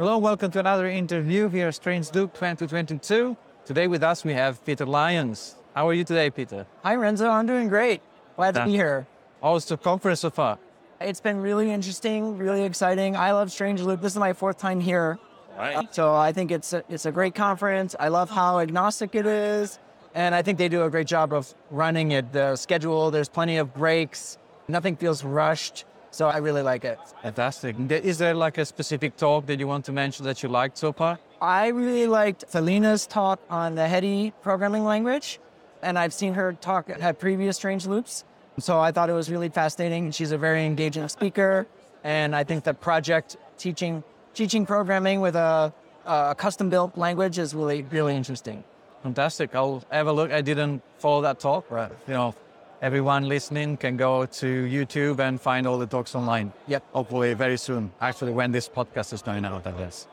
Hello, welcome to another interview here at Strange Loop 2022. Today with us we have Peter Lyons. How are you today, Peter? Hi, Renzo. I'm doing great. Glad to be here. How was the conference so far? It's been really interesting, really exciting. I love Strange Loop. This is my fourth time here. Right. So I think it's a, it's a great conference. I love how agnostic it is. And I think they do a great job of running it. The schedule, there's plenty of breaks. Nothing feels rushed. So I really like it. Fantastic. Is there like a specific talk that you want to mention that you liked so far? I really liked Felienne's talk on the Hedy programming language. And I've seen her talk at previous Strange Loops. So I thought it was really fascinating. She's a very engaging speaker. And I think the project teaching, teaching programming with a, a custom built language is really, really interesting. Fantastic. I'll have a look. I didn't follow that talk, right? you know, everyone listening can go to YouTube and find all the talks online. Yep. Hopefully very soon. Actually, when this podcast is going out, I guess.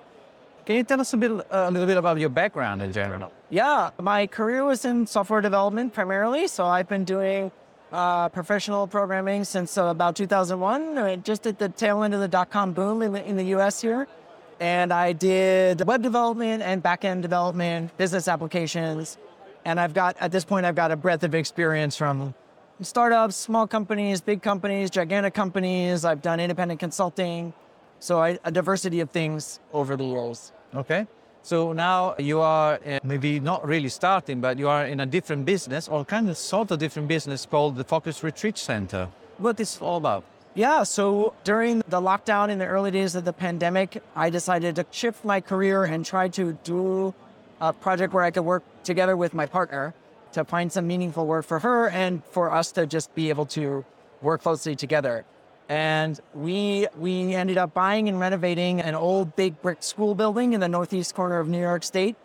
Can you tell us a bit, uh, a little bit about your background in general? Yeah, my career was in software development primarily. So I've been doing uh, professional programming since uh, about 2001, uh, just at the tail end of the dot com boom in the, in the US here. And I did web development and back end development, business applications. And I've got, at this point, I've got a breadth of experience from startups, small companies, big companies, gigantic companies. I've done independent consulting. So I, a diversity of things over the years. Okay. So now you are maybe not really starting, but you are in a different business or kind of sort of different business called the Focus Retreat Center. What is it all about? Yeah, so during the lockdown in the early days of the pandemic, I decided to shift my career and try to do a project where I could work together with my partner to find some meaningful work for her and for us to just be able to work closely together. And we we ended up buying and renovating an old big brick school building in the northeast corner of New York State.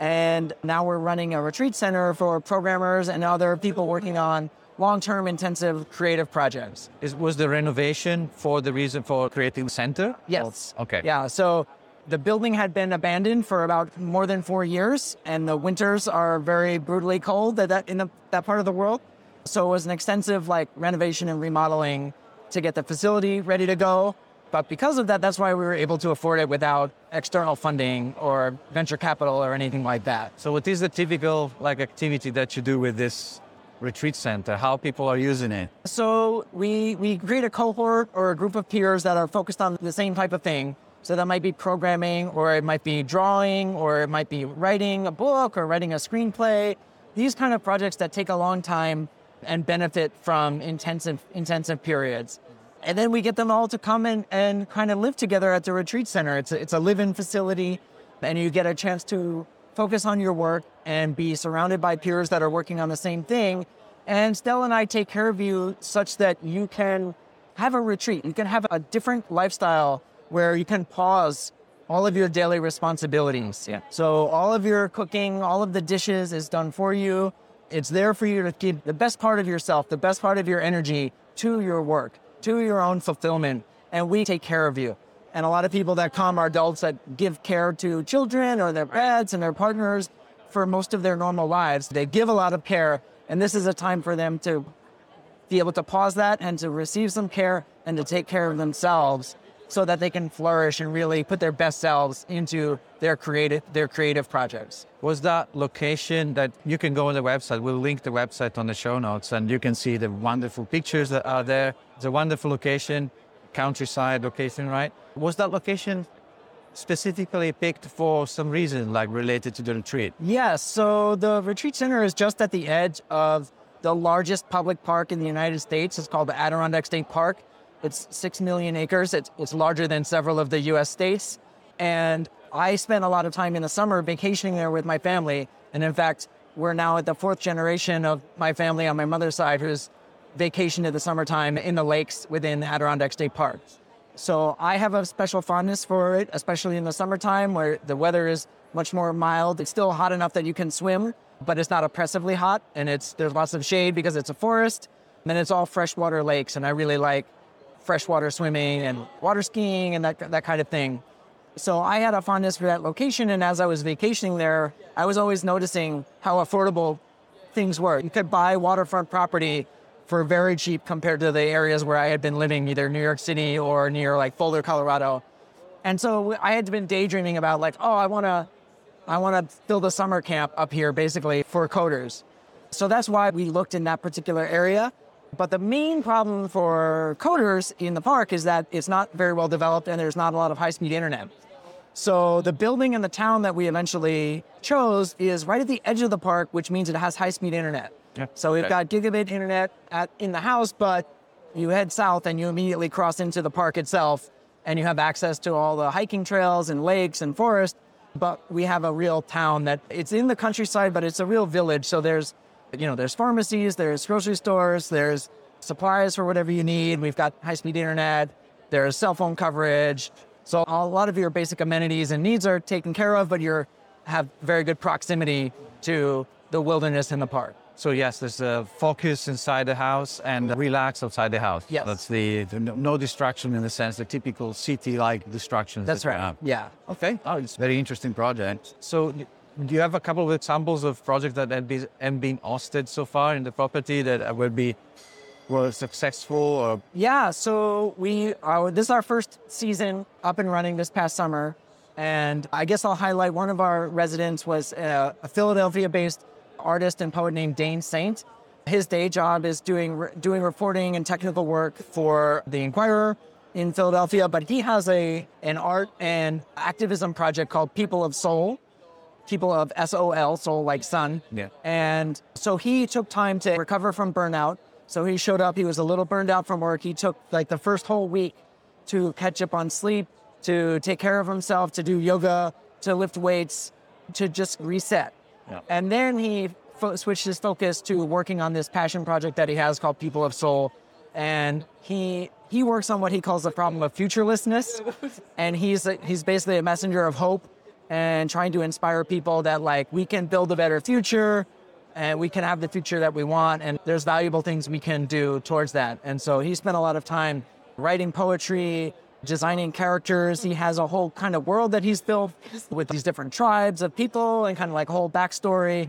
And now we're running a retreat center for programmers and other people working on long-term intensive creative projects. Is, was the renovation for the reason for creating the center? Yes. Okay. Yeah. So the building had been abandoned for about more than four years, and the winters are very brutally cold at that in the, that part of the world. So it was an extensive like renovation and remodeling to get the facility ready to go. But because of that, that's why we were able to afford it without external funding or venture capital or anything like that. So what is the typical like activity that you do with this retreat center? How people are using it? So we we create a cohort or a group of peers that are focused on the same type of thing. So that might be programming, or it might be drawing, or it might be writing a book or writing a screenplay. These kind of projects that take a long time and benefit from intensive intensive periods. And then we get them all to come and, and kind of live together at the retreat center. It's a, it's a live-in facility, and you get a chance to focus on your work and be surrounded by peers that are working on the same thing. And Stella and I take care of you such that you can have a retreat. You can have a different lifestyle where you can pause all of your daily responsibilities. Yeah. So all of your cooking, all of the dishes is done for you. It's there for you to give the best part of yourself, the best part of your energy to your work, to your own fulfillment, and we take care of you. And a lot of people that come are adults that give care to children or their pets and their partners for most of their normal lives. They give a lot of care, and this is a time for them to be able to pause that and to receive some care and to take care of themselves so that they can flourish and really put their best selves into their creative their creative projects. Was that location that you can go on the website? We'll link the website on the show notes and you can see the wonderful pictures that are there. It's a wonderful location, countryside location, right? Was that location specifically picked for some reason, like related to the retreat? Yes, so the retreat center is just at the edge of the largest public park in the United States. It's called the Adirondack State Park. It's six million acres. It's, it's larger than several of the US states. And I spent a lot of time in the summer vacationing there with my family. And in fact, we're now at the fourth generation of my family on my mother's side who's vacationed in the summertime in the lakes within Adirondack State Park. So I have a special fondness for it, especially in the summertime where the weather is much more mild. It's still hot enough that you can swim, but it's not oppressively hot, and it's there's lots of shade because it's a forest. And then it's all freshwater lakes, and I really like freshwater swimming and water skiing and that that kind of thing. So I had a fondness for that location, and as I was vacationing there, I was always noticing how affordable things were. You could buy waterfront property for very cheap compared to the areas where I had been living, either New York City or near like Boulder, Colorado. And so I had been daydreaming about like, oh, I want to, I want to build a summer camp up here, basically for coders. So that's why we looked in that particular area. But the main problem for coders in the park is that it's not very well developed and there's not a lot of high-speed internet. So the building in the town that we eventually chose is right at the edge of the park, which means it has high-speed internet. Yeah. So we've Okay. got gigabit internet at, in the house, but you head south and you immediately cross into the park itself, and you have access to all the hiking trails and lakes and forest. But we have a real town that it's in the countryside, but it's a real village. So there's, you know, there's pharmacies, there's grocery stores, there's supplies for whatever you need. We've got high-speed internet. There's cell phone coverage. So a lot of your basic amenities and needs are taken care of, but you have very good proximity to the wilderness and the park. So yes, there's a focus inside the house and relax outside the house. Yes. That's the, the no, distraction in the sense the typical city-like distractions. That's that right. Yeah. Okay. Oh, it's a very interesting project. So do you have a couple of examples of projects that have been, have been hosted so far in the property that will be were successful or? Yeah, so we uh, this is our first season up and running this past summer, and I guess I'll highlight one of our residents was a, a Philadelphia-based artist and poet named Dane Saint. His day job is doing doing reporting and technical work for the Inquirer in Philadelphia, but he has a an art and activism project called People of Sol, people of SOL, soul like sun. Yeah. And so he took time to recover from burnout. So he showed up, he was a little burned out from work. He took like the first whole week to catch up on sleep, to take care of himself, to do yoga, to lift weights, to just reset. Yeah. And then he fo- switched his focus to working on this passion project that he has called People of Sol. And he he works on what he calls the problem of futurelessness. and he's a, he's basically a messenger of hope and trying to inspire people that like we can build a better future and we can have the future that we want and there's valuable things we can do towards that. And so he spent a lot of time writing poetry, designing characters. He has a whole kind of world that he's built with these different tribes of people and kind of like whole backstory.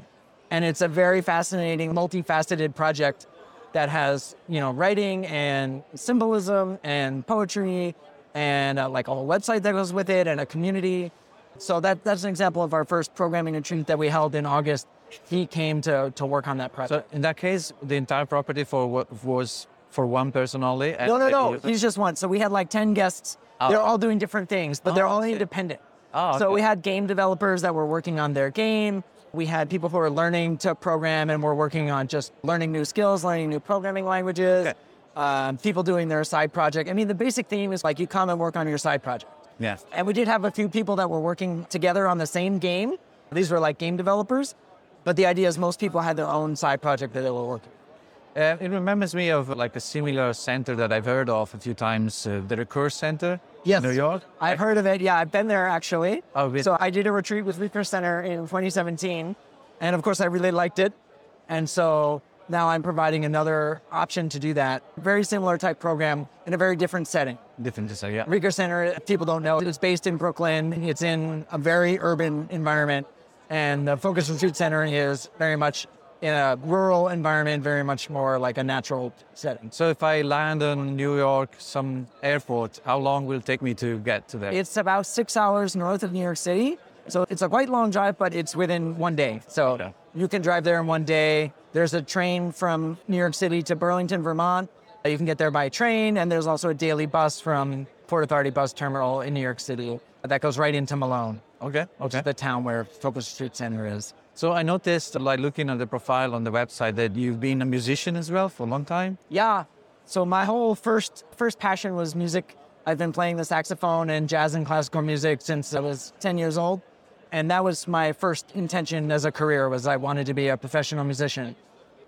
And it's a very fascinating, multifaceted project that has, you know, writing and symbolism and poetry and uh, like a whole website that goes with it and a community. So that that's an example of our first programming retreat that we held in August. He came to, to work on that project. so in that case the entire property for what was for one person only? and- no, no, no. He's just one. So we had like 10 guests. Oh. They're all doing different things, but they're Oh, all okay. independent. Oh, So we had game developers that were working on their game. We had people who were learning to program and were working on just learning new skills, learning new programming languages. Okay. Um, people doing their side project. I mean, the basic theme is like you come and work on your side project. Yes. And we did have a few people that were working together on the same game. These were like game developers. But the idea is most people had their own side project that they were working. Uh, it reminds me of like a similar center that I've heard of a few times, uh, the Recurse Center Yes. in New York. I've heard of it. Yeah, I've been there actually. Oh, really? So I did a retreat with Recurse Center in 2017. And of course, I really liked it. And so now I'm providing another option to do that. Very similar type program in a very different setting. Different to say, yeah. Recurse Center, if people don't know, it's based in Brooklyn. It's in a very urban environment. And the Focus Retreat Center is very much in a rural environment, very much more like a natural setting. So if I land in New York, some airport, how long will it take me to get to there? It's about six hours north of New York City. So it's a quite long drive, but it's within one day. So Okay. You can drive there in one day. There's a train from New York City to Burlington, Vermont. Uh, you can get there by train, and there's also a daily bus from Port Authority Bus Terminal in New York City uh, that goes right into Malone, okay, which okay. the town where Focus Retreat Center is. So I noticed, like looking at the profile on the website, that you've been a musician as well for a long time. Yeah. So my whole first first passion was music. I've been playing the saxophone and jazz and classical music since I was 10 years old. And that was my first intention as a career was I wanted to be a professional musician.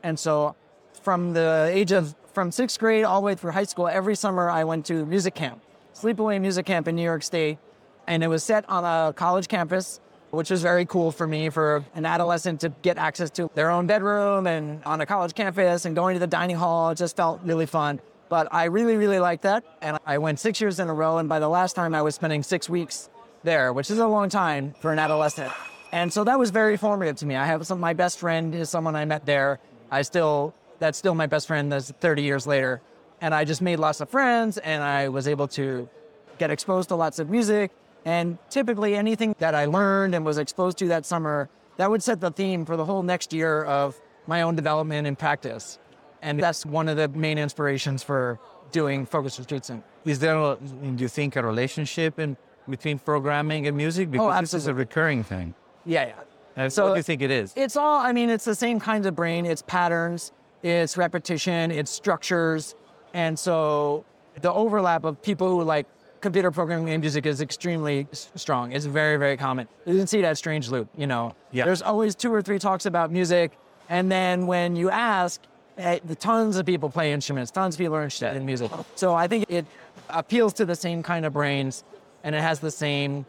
And so from the age of from 6th grade all the way through high school every summer I went to music camp. Sleepaway Music Camp in New York State and it was set on a college campus which was very cool for me for an adolescent to get access to their own bedroom and on a college campus and going to the dining hall. It just felt really fun. But I really, really liked that. And I went six years in a row. And by the last time, I was spending six weeks there, which is a long time for an adolescent. And so that was very formative to me. I have some, my best friend is someone I met there. I still, that's still my best friend that's 30 years later. And I just made lots of friends and I was able to get exposed to lots of music. And typically, anything that I learned and was exposed to that summer, that would set the theme for the whole next year of my own development and practice. And that's one of the main inspirations for doing Focus Retreat Center. Is there, do you think, a relationship in between programming and music? Because this is a recurring thing. Yeah, yeah. And So- what do you think it is? It's all, I mean, it's the same kinds of brain. It's patterns, it's repetition, it's structures. And so the overlap of people who like computer programming and music is extremely strong. It's very, very common. You can see that strange loop, you know. Yeah. There's always two or three talks about music. And then when you ask, eh, the tons of people play instruments, tons of people are interested in music. So I think it appeals to the same kind of brains and it has the same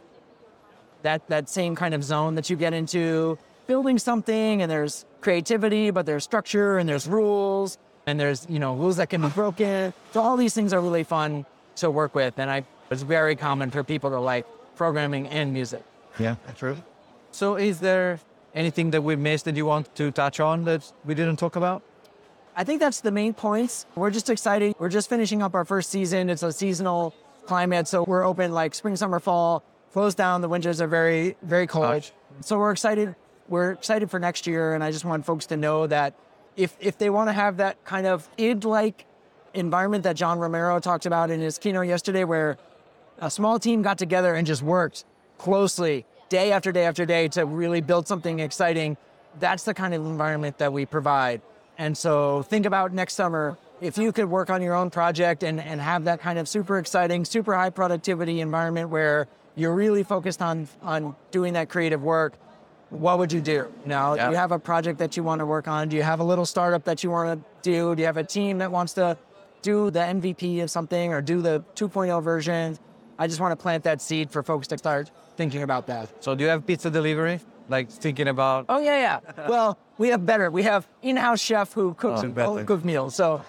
that that same kind of zone that you get into building something and there's creativity but there's structure and there's rules and there's you know rules that can be broken so all these things are really fun to work with and i it's very common for people to like programming and music Yeah, that's true. So, is there anything that we missed that you want to touch on that we didn't talk about? I think that's the main points. We're just excited. We're just finishing up our first season. It's a seasonal climate, so we're open like spring, summer, fall. Closed down. The winters are very, very cold. Gosh. So we're excited. We're excited for next year, and I just want folks to know that if if they want to have that kind of id-like environment that John Romero talked about in his keynote yesterday, where a small team got together and just worked closely day after day after day to really build something exciting. That's the kind of environment that we provide. And so think about next summer, if you could work on your own project and, and have that kind of super exciting, super high productivity environment where you're really focused on, on doing that creative work, what would you do? You know, Yeah. do you have a project that you want to work on? Do you have a little startup that you want to do? Do you have a team that wants to do the MVP of something or do the 2.0 version? I just want to plant that seed for folks to start thinking about that. So, do you have pizza delivery? Like thinking about Oh yeah, yeah. well, we have better. We have in-house chef who cooks Oh, home meals. So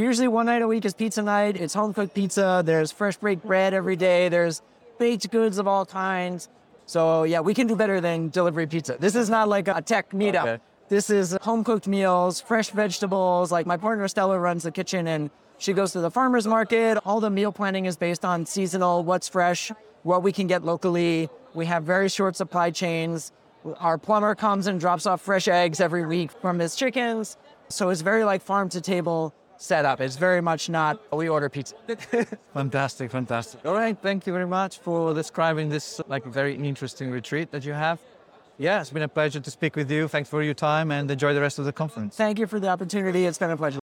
usually one night a week is pizza night. It's home cooked pizza. There's fresh baked bread every day. There's baked goods of all kinds. So yeah, we can do better than delivery pizza. This is not like a tech meetup. Okay. This is home cooked meals, fresh vegetables. Like my partner Stella runs the kitchen and she goes to the farmers market. All the meal planning is based on seasonal, what's fresh, what we can get locally. We have very short supply chains. Our plumber comes and drops off fresh eggs every week from his chickens. So it's very like farm to table setup. It's very much not we order pizza. Fantastic, fantastic. All right, thank you very much for describing this like very interesting retreat that you have. Yeah, it's been a pleasure to speak with you. Thanks for your time and enjoy the rest of the conference. Thank you for the opportunity. It's been a pleasure.